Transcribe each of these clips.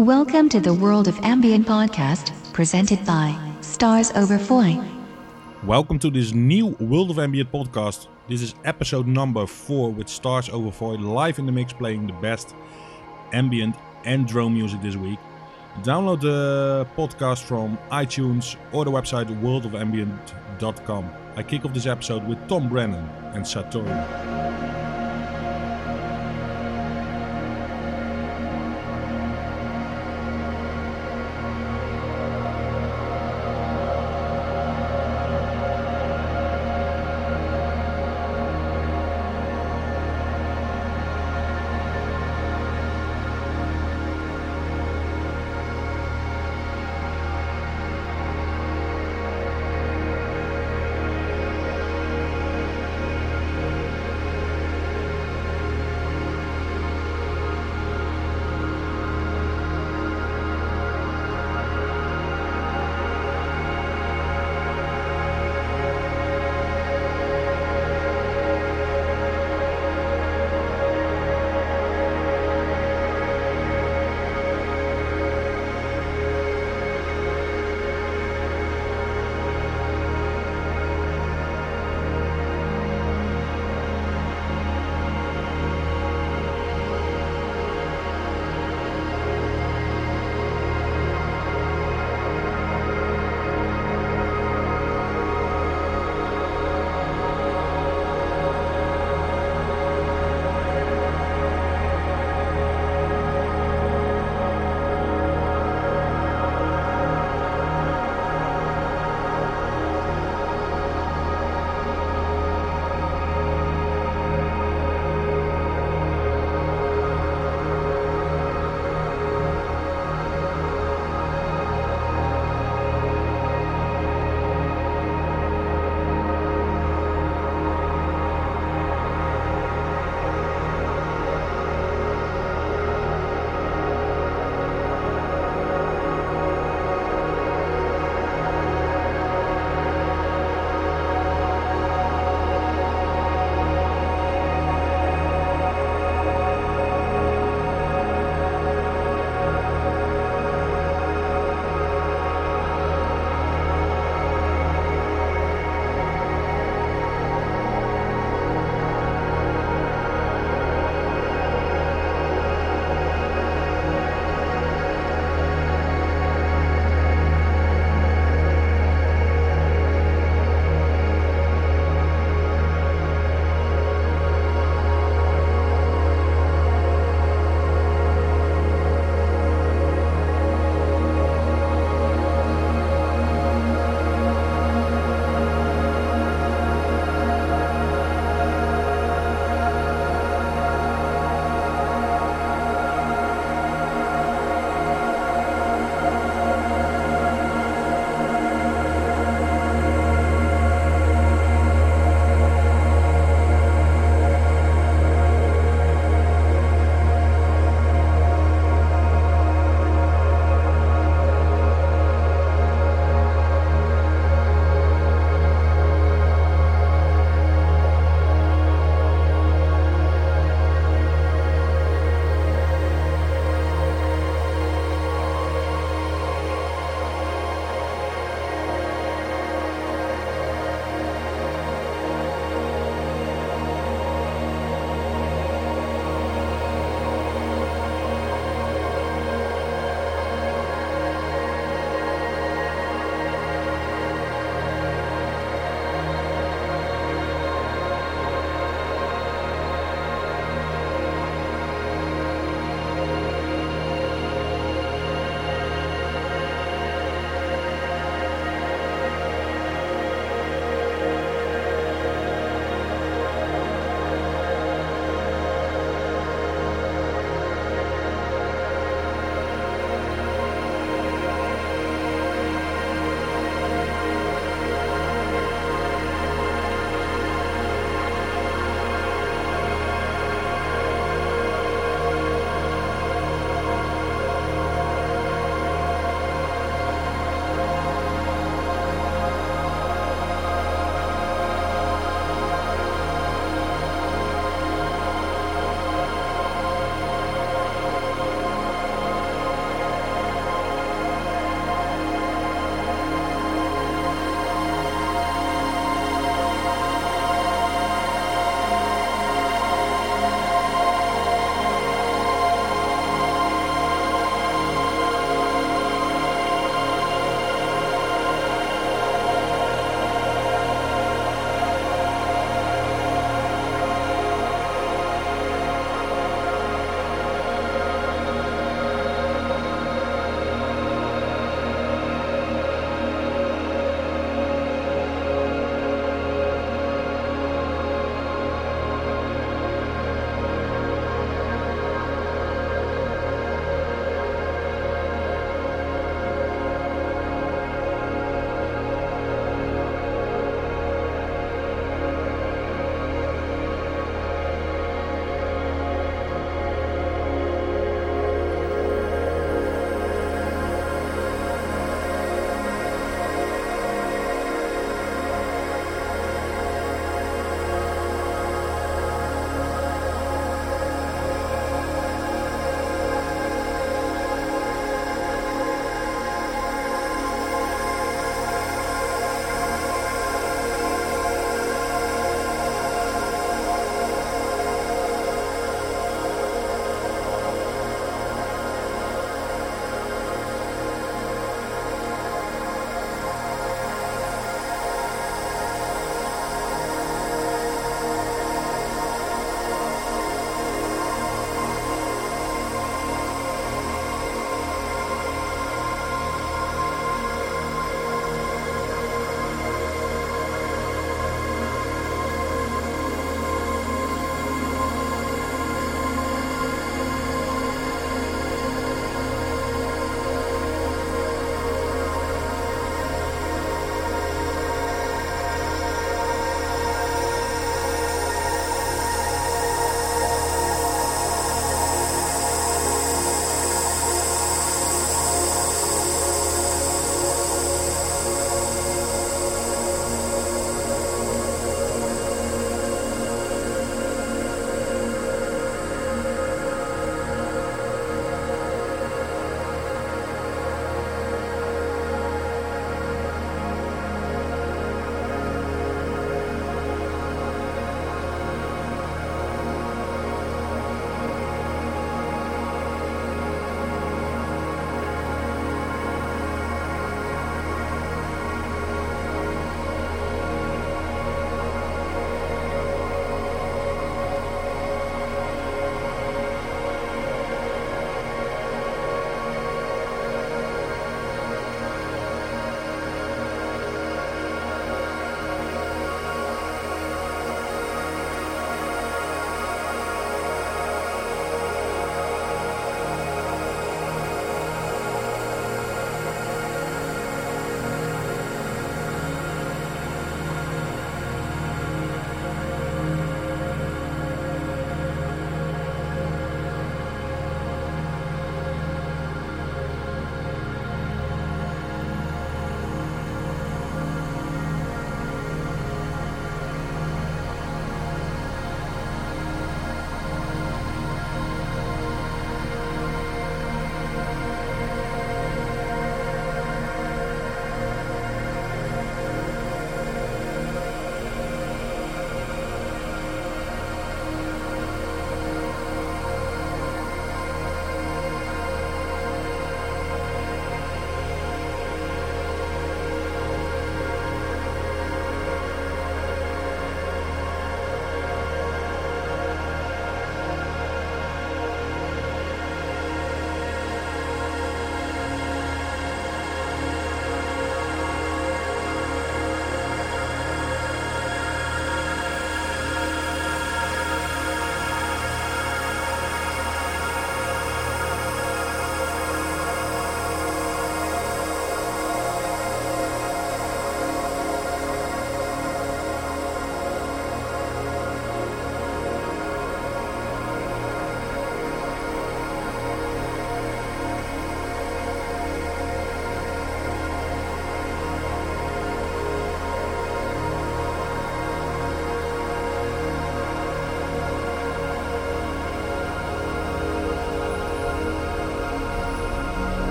Welcome to the World of Ambient podcast, presented by Stars Over Foy. Welcome to this new World of Ambient podcast. This is episode number four with Stars Over Foy live in the mix playing the best ambient and drone music this week. Download the podcast from iTunes or the website worldofambient.com. I kick off this episode with Tom Brennan and Satori.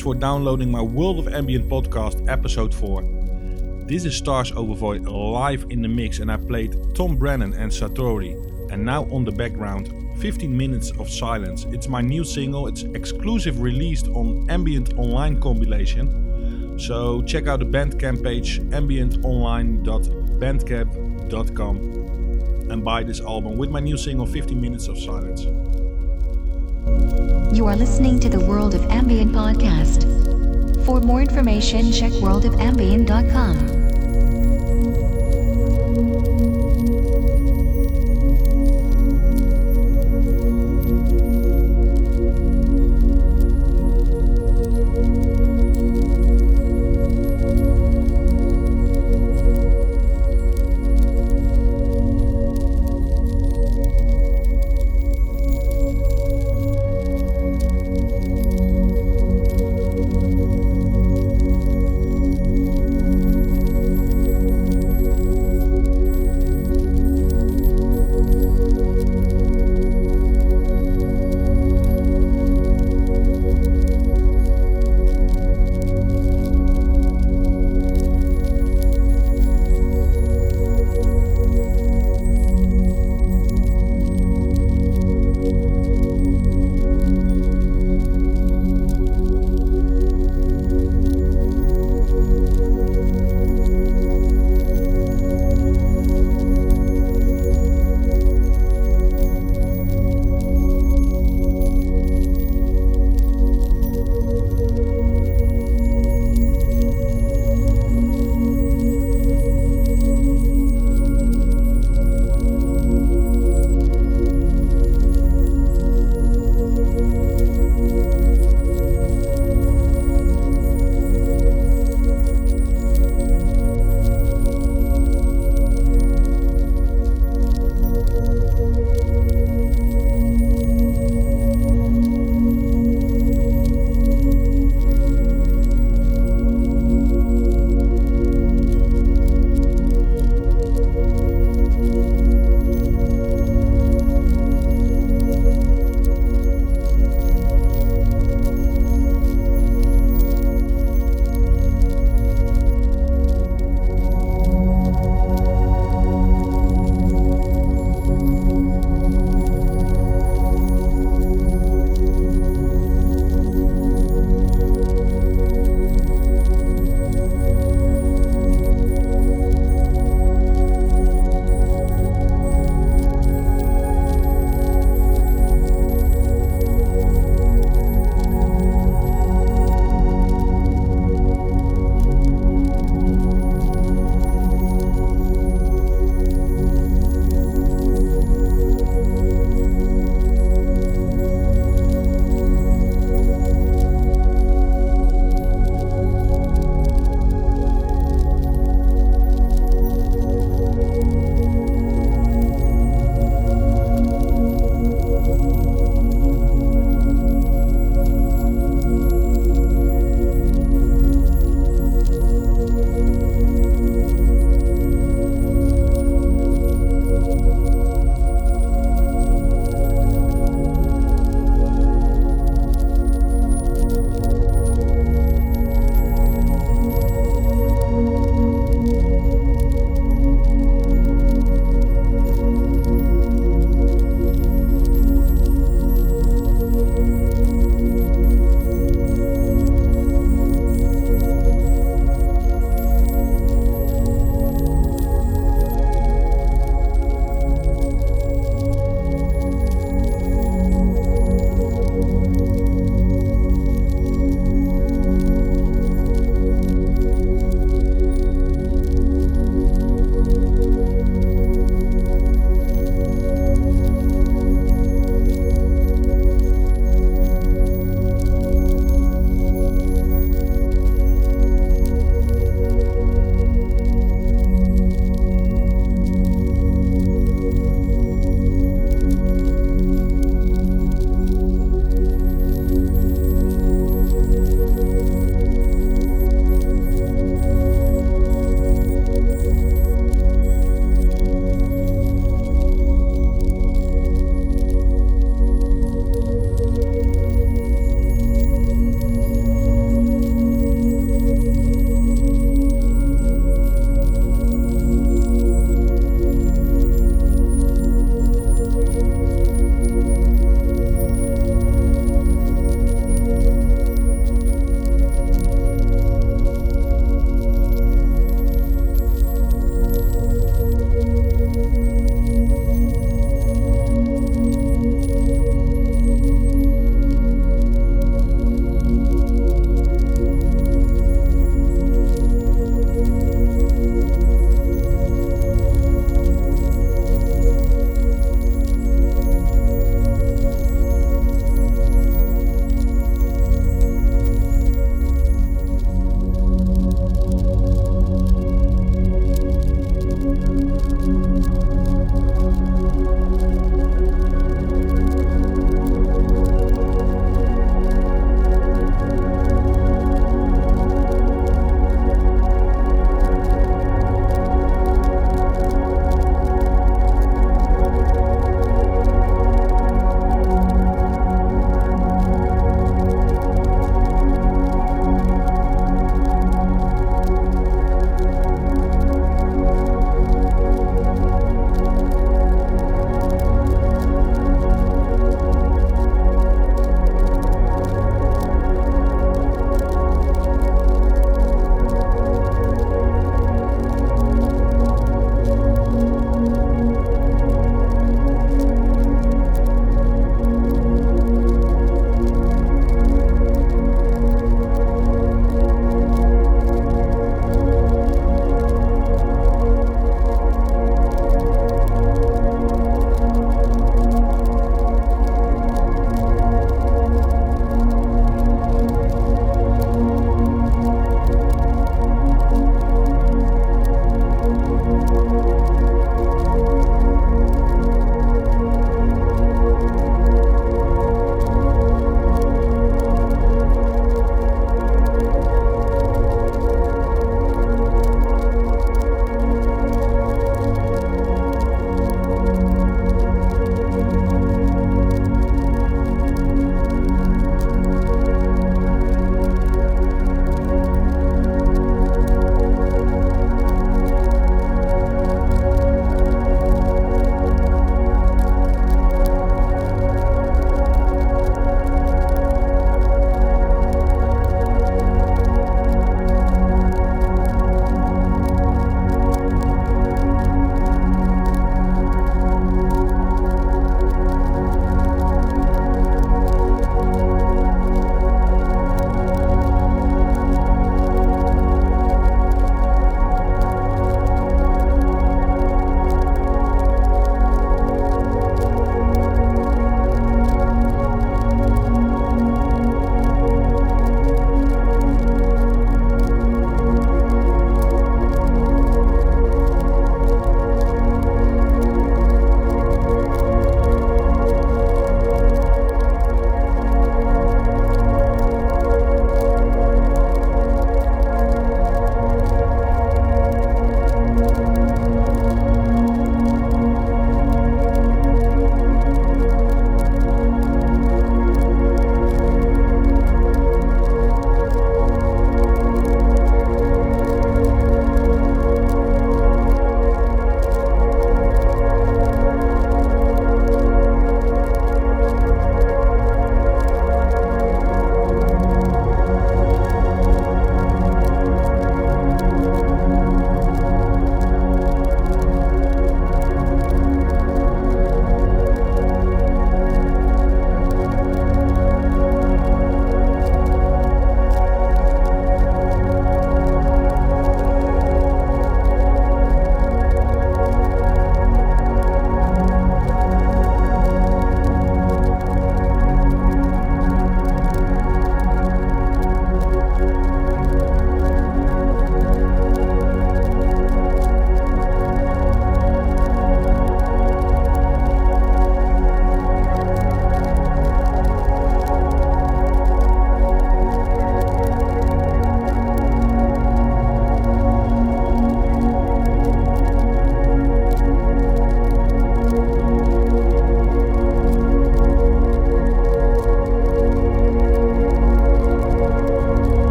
Thanks for downloading my World of Ambient podcast, episode 4. This is Stars Over Foy live in the mix, and I played Tom Brennan and Satori. And now on the background, 15 Minutes of Silence. It's my new single, it's exclusive released on Ambient Online compilation. So check out the Bandcamp page ambientonline.bandcamp.com and buy this album with my new single 15 Minutes of Silence. You are listening to the World of Ambient podcast. For more information, check worldofambient.com.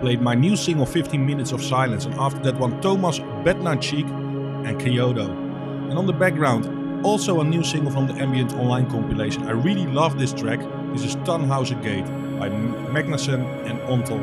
played my new single 15 Minutes of Silence, and after that one Thomas Bednarczyk and Kyoto. And on the background, also a new single from the Ambient Online compilation. I really love this track. This is Tannhauser Gate by Magnuson and Ontel.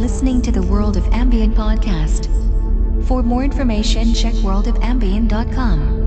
Listening to the World of Ambient podcast. For more information, check worldofambient.com.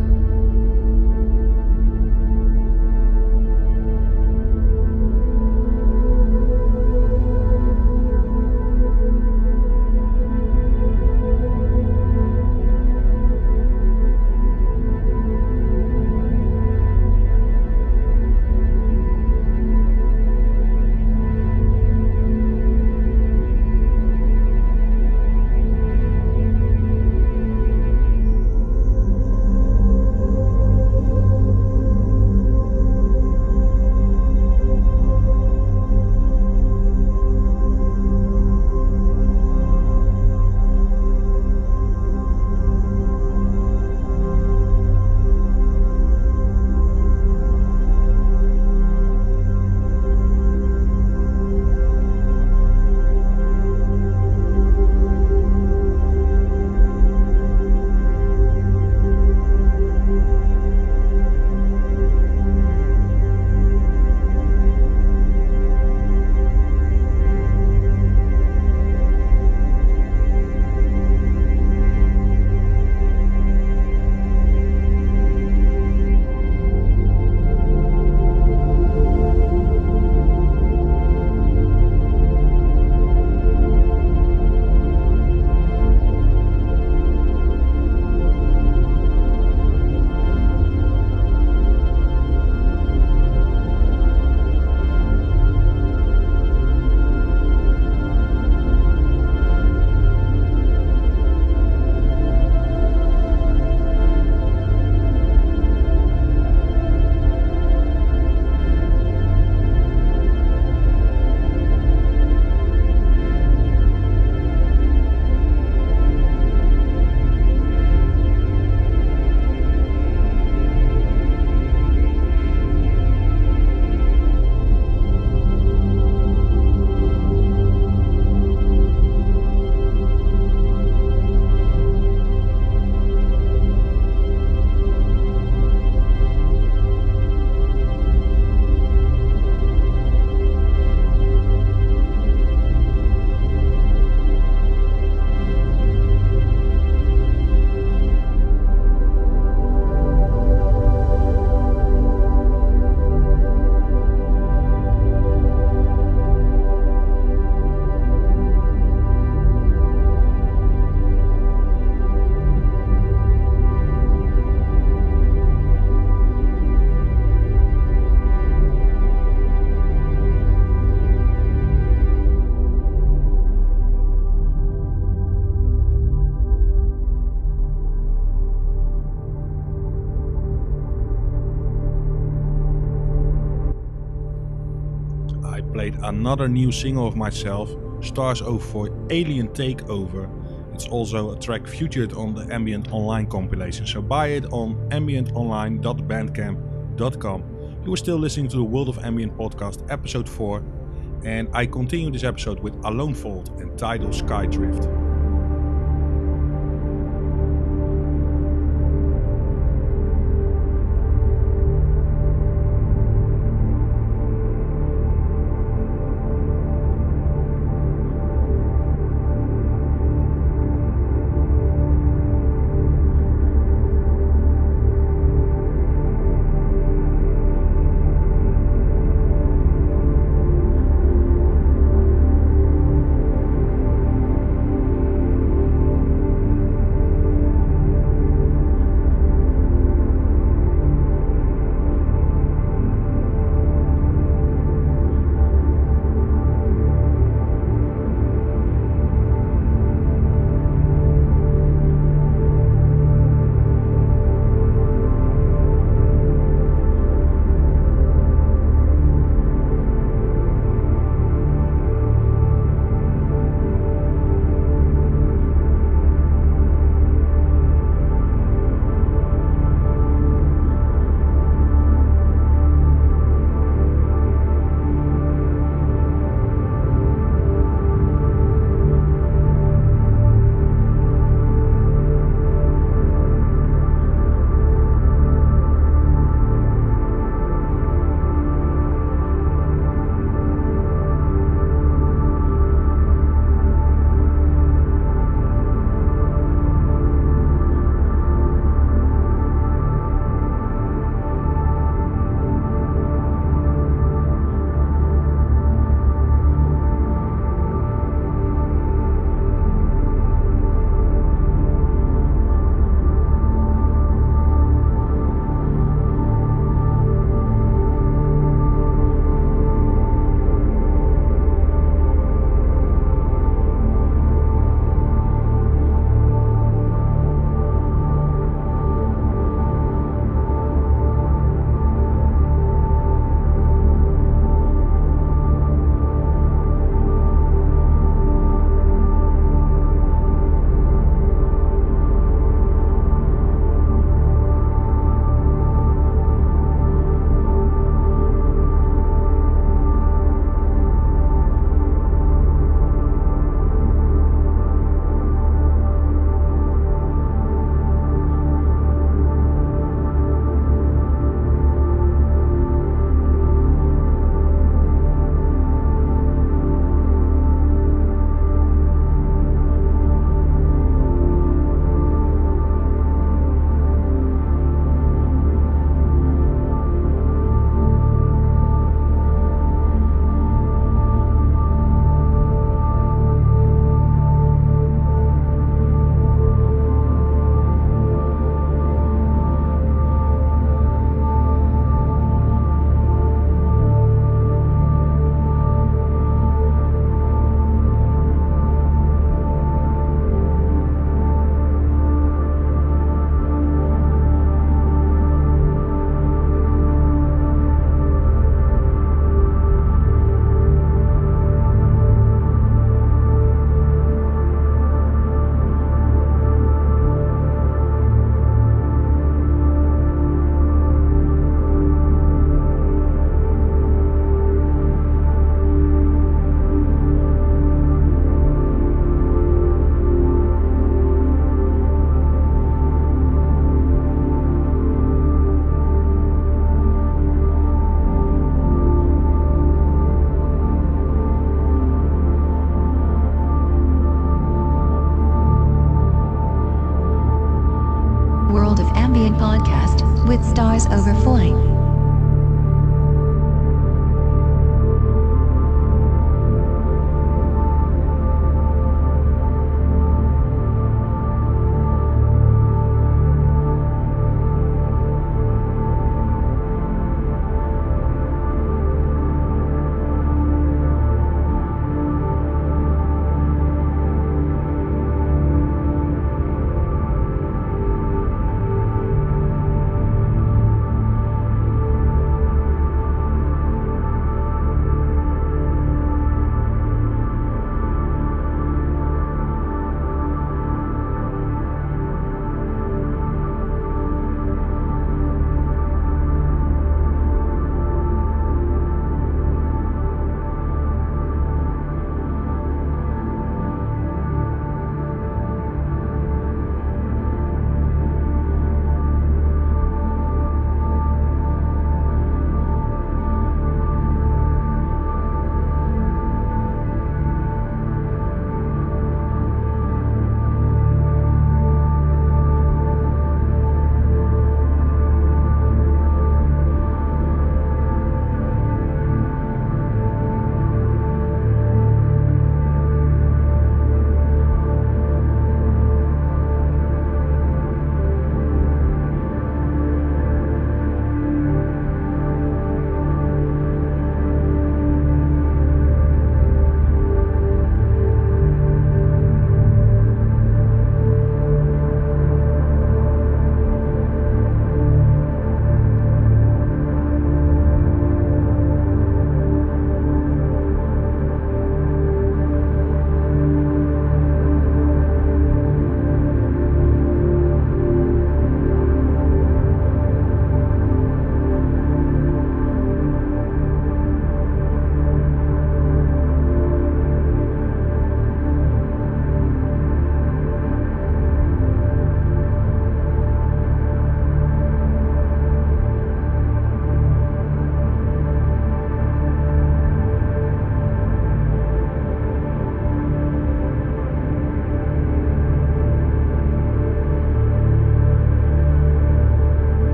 another new single of myself, Stars Over Foy Alien Takeover. It's also a track featured on the Ambient Online compilation, so buy it on ambientonline.bandcamp.com. You are still listening to the World of Ambient podcast, episode 4, and I continue this episode with Alone Vault and Tidal Sky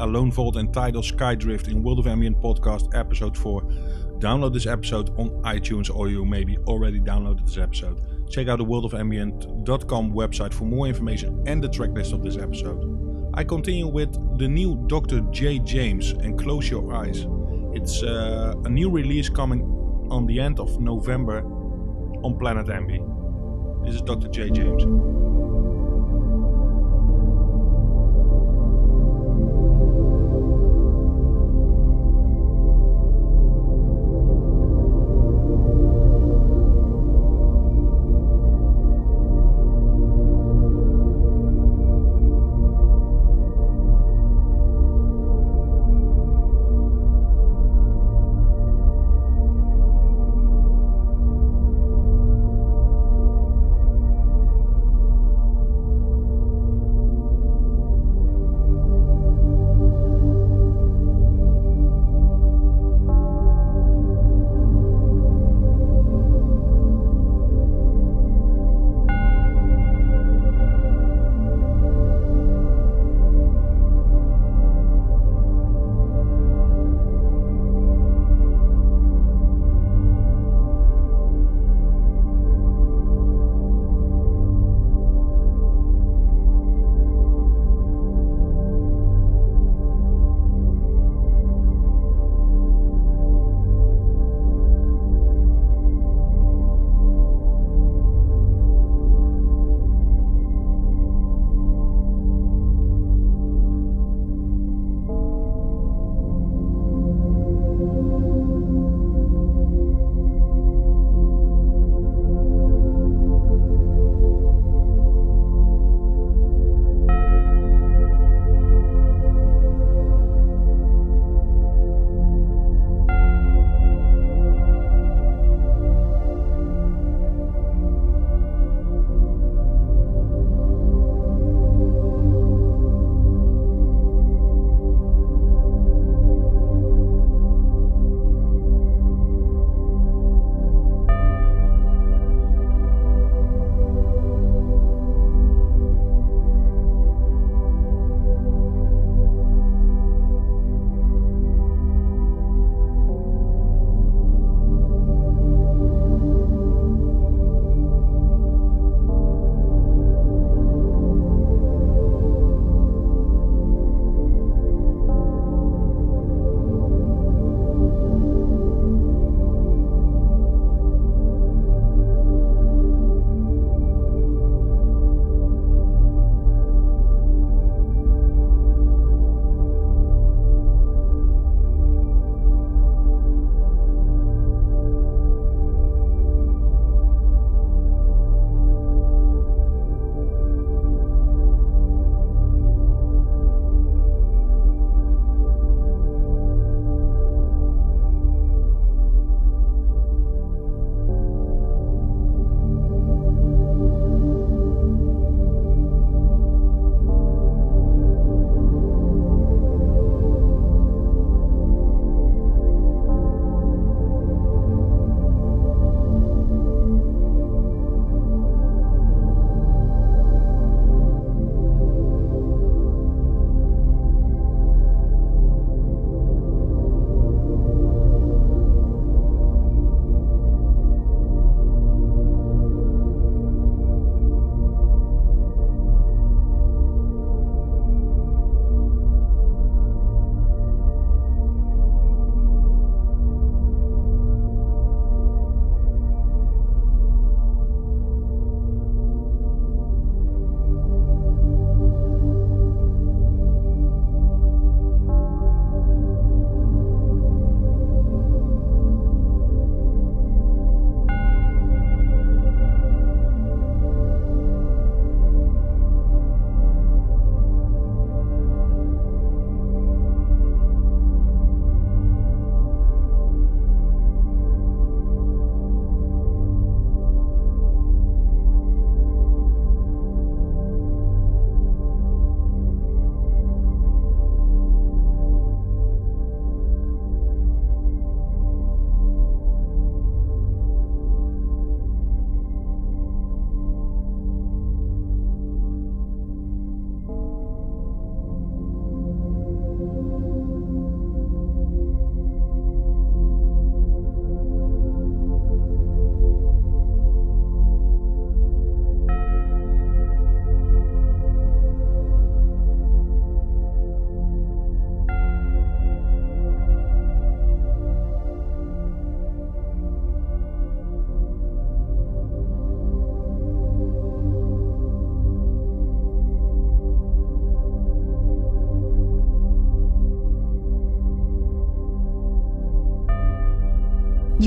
Alone Vault and Tidal Skydrift in World of Ambient Podcast episode 4. Download this episode on iTunes or you maybe already downloaded this episode. Check out the worldofambient.com website for more information and the track list of this episode. I continue with the new Dr. J. James and Close Your Eyes. It's uh, a new release coming on the end of November on Planet Ambi. This is Dr. J. James.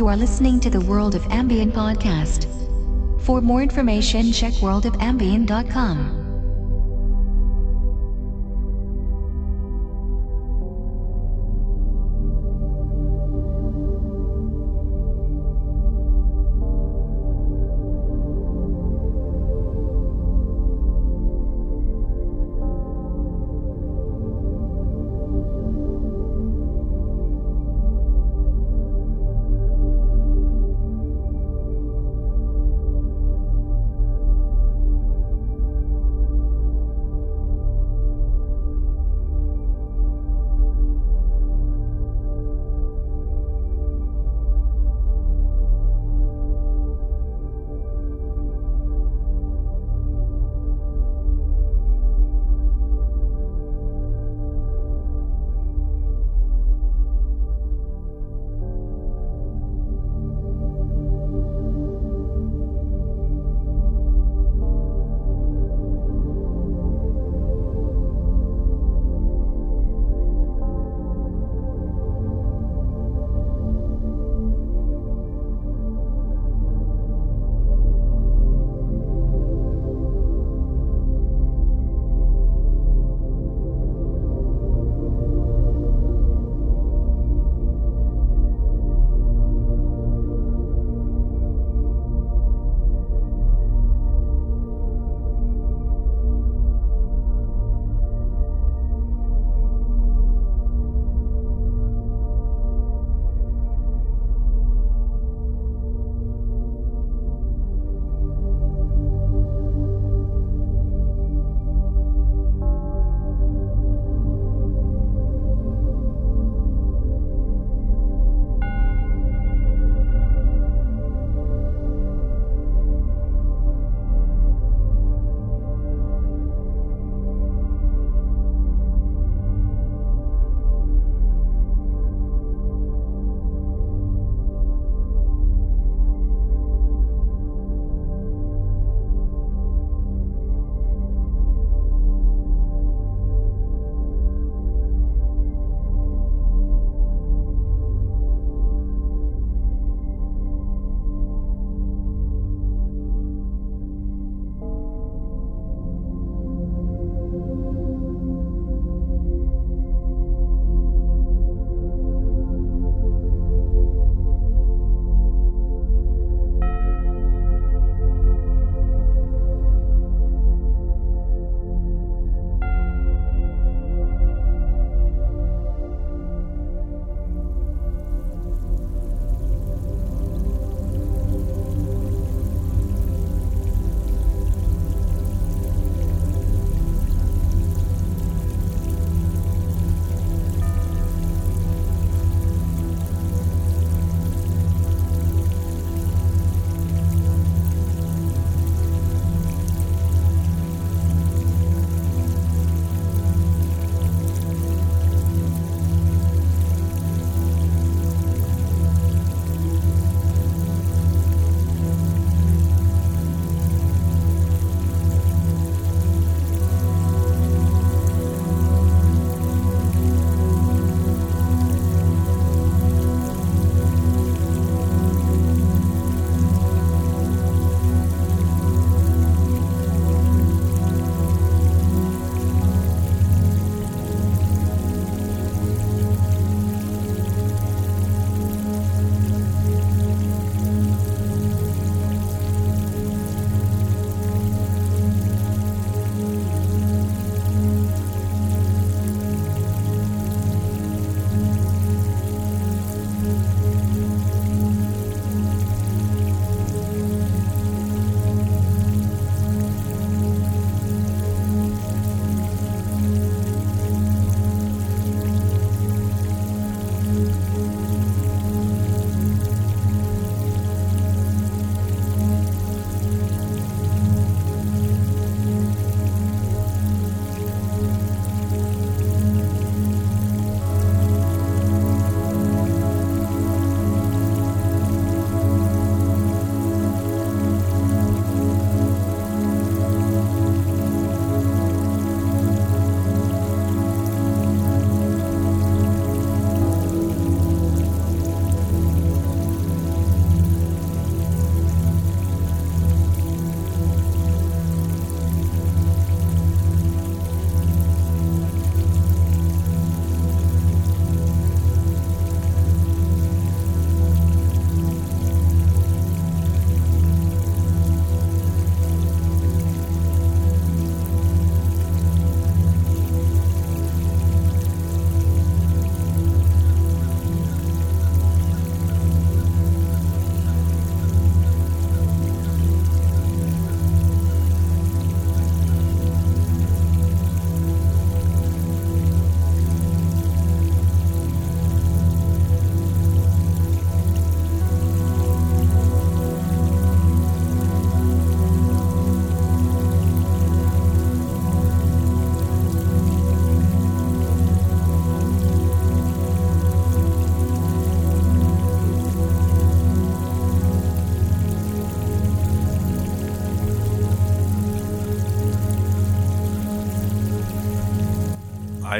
You are listening to the World of Ambient podcast. For more information, check worldofambient.com.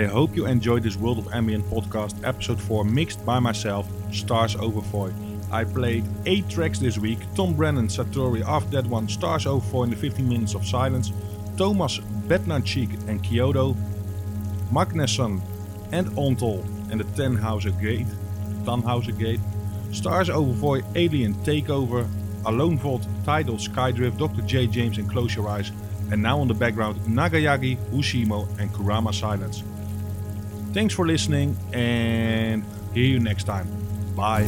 I hope you enjoyed this World of Ambient podcast, episode 4, mixed by myself, Stars Over Foy. I played 8 tracks this week Tom Brennan, Satori, after that one, Stars Over Foy in the 15 Minutes of Silence, Thomas Bednarchik and Kyoto, Magnesson and Ontol and the Tannhauser Gate, Tannhauser Gate, Stars Over Foy, Alien Takeover, Alone Vault, Tidal, Skydrift, Dr. J. James and Close Your Eyes, and now on the background Nagayagi, Ushimo and Kurama Silence. Thanks for listening and hear you next time. Bye.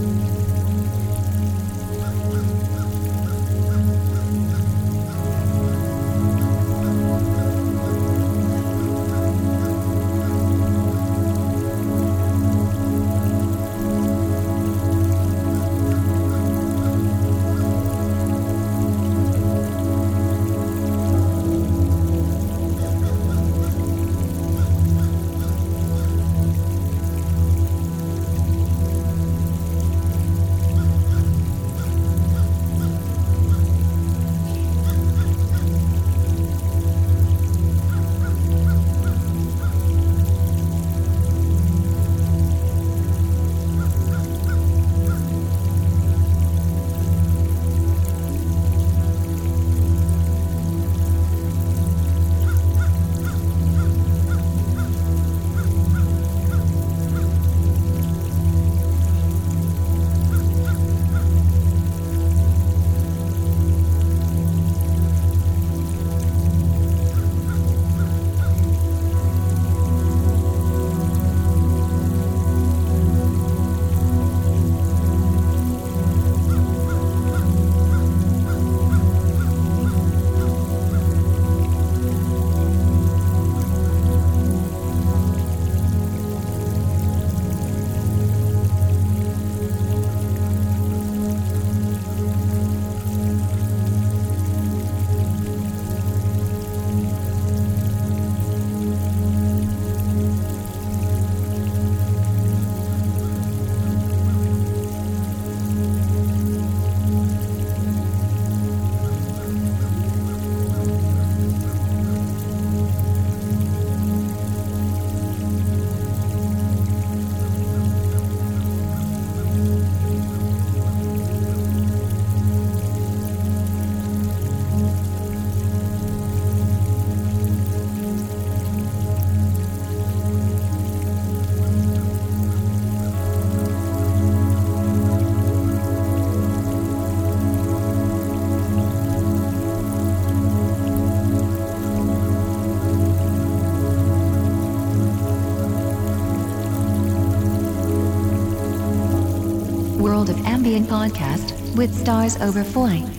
Podcast with Stars Over Foy.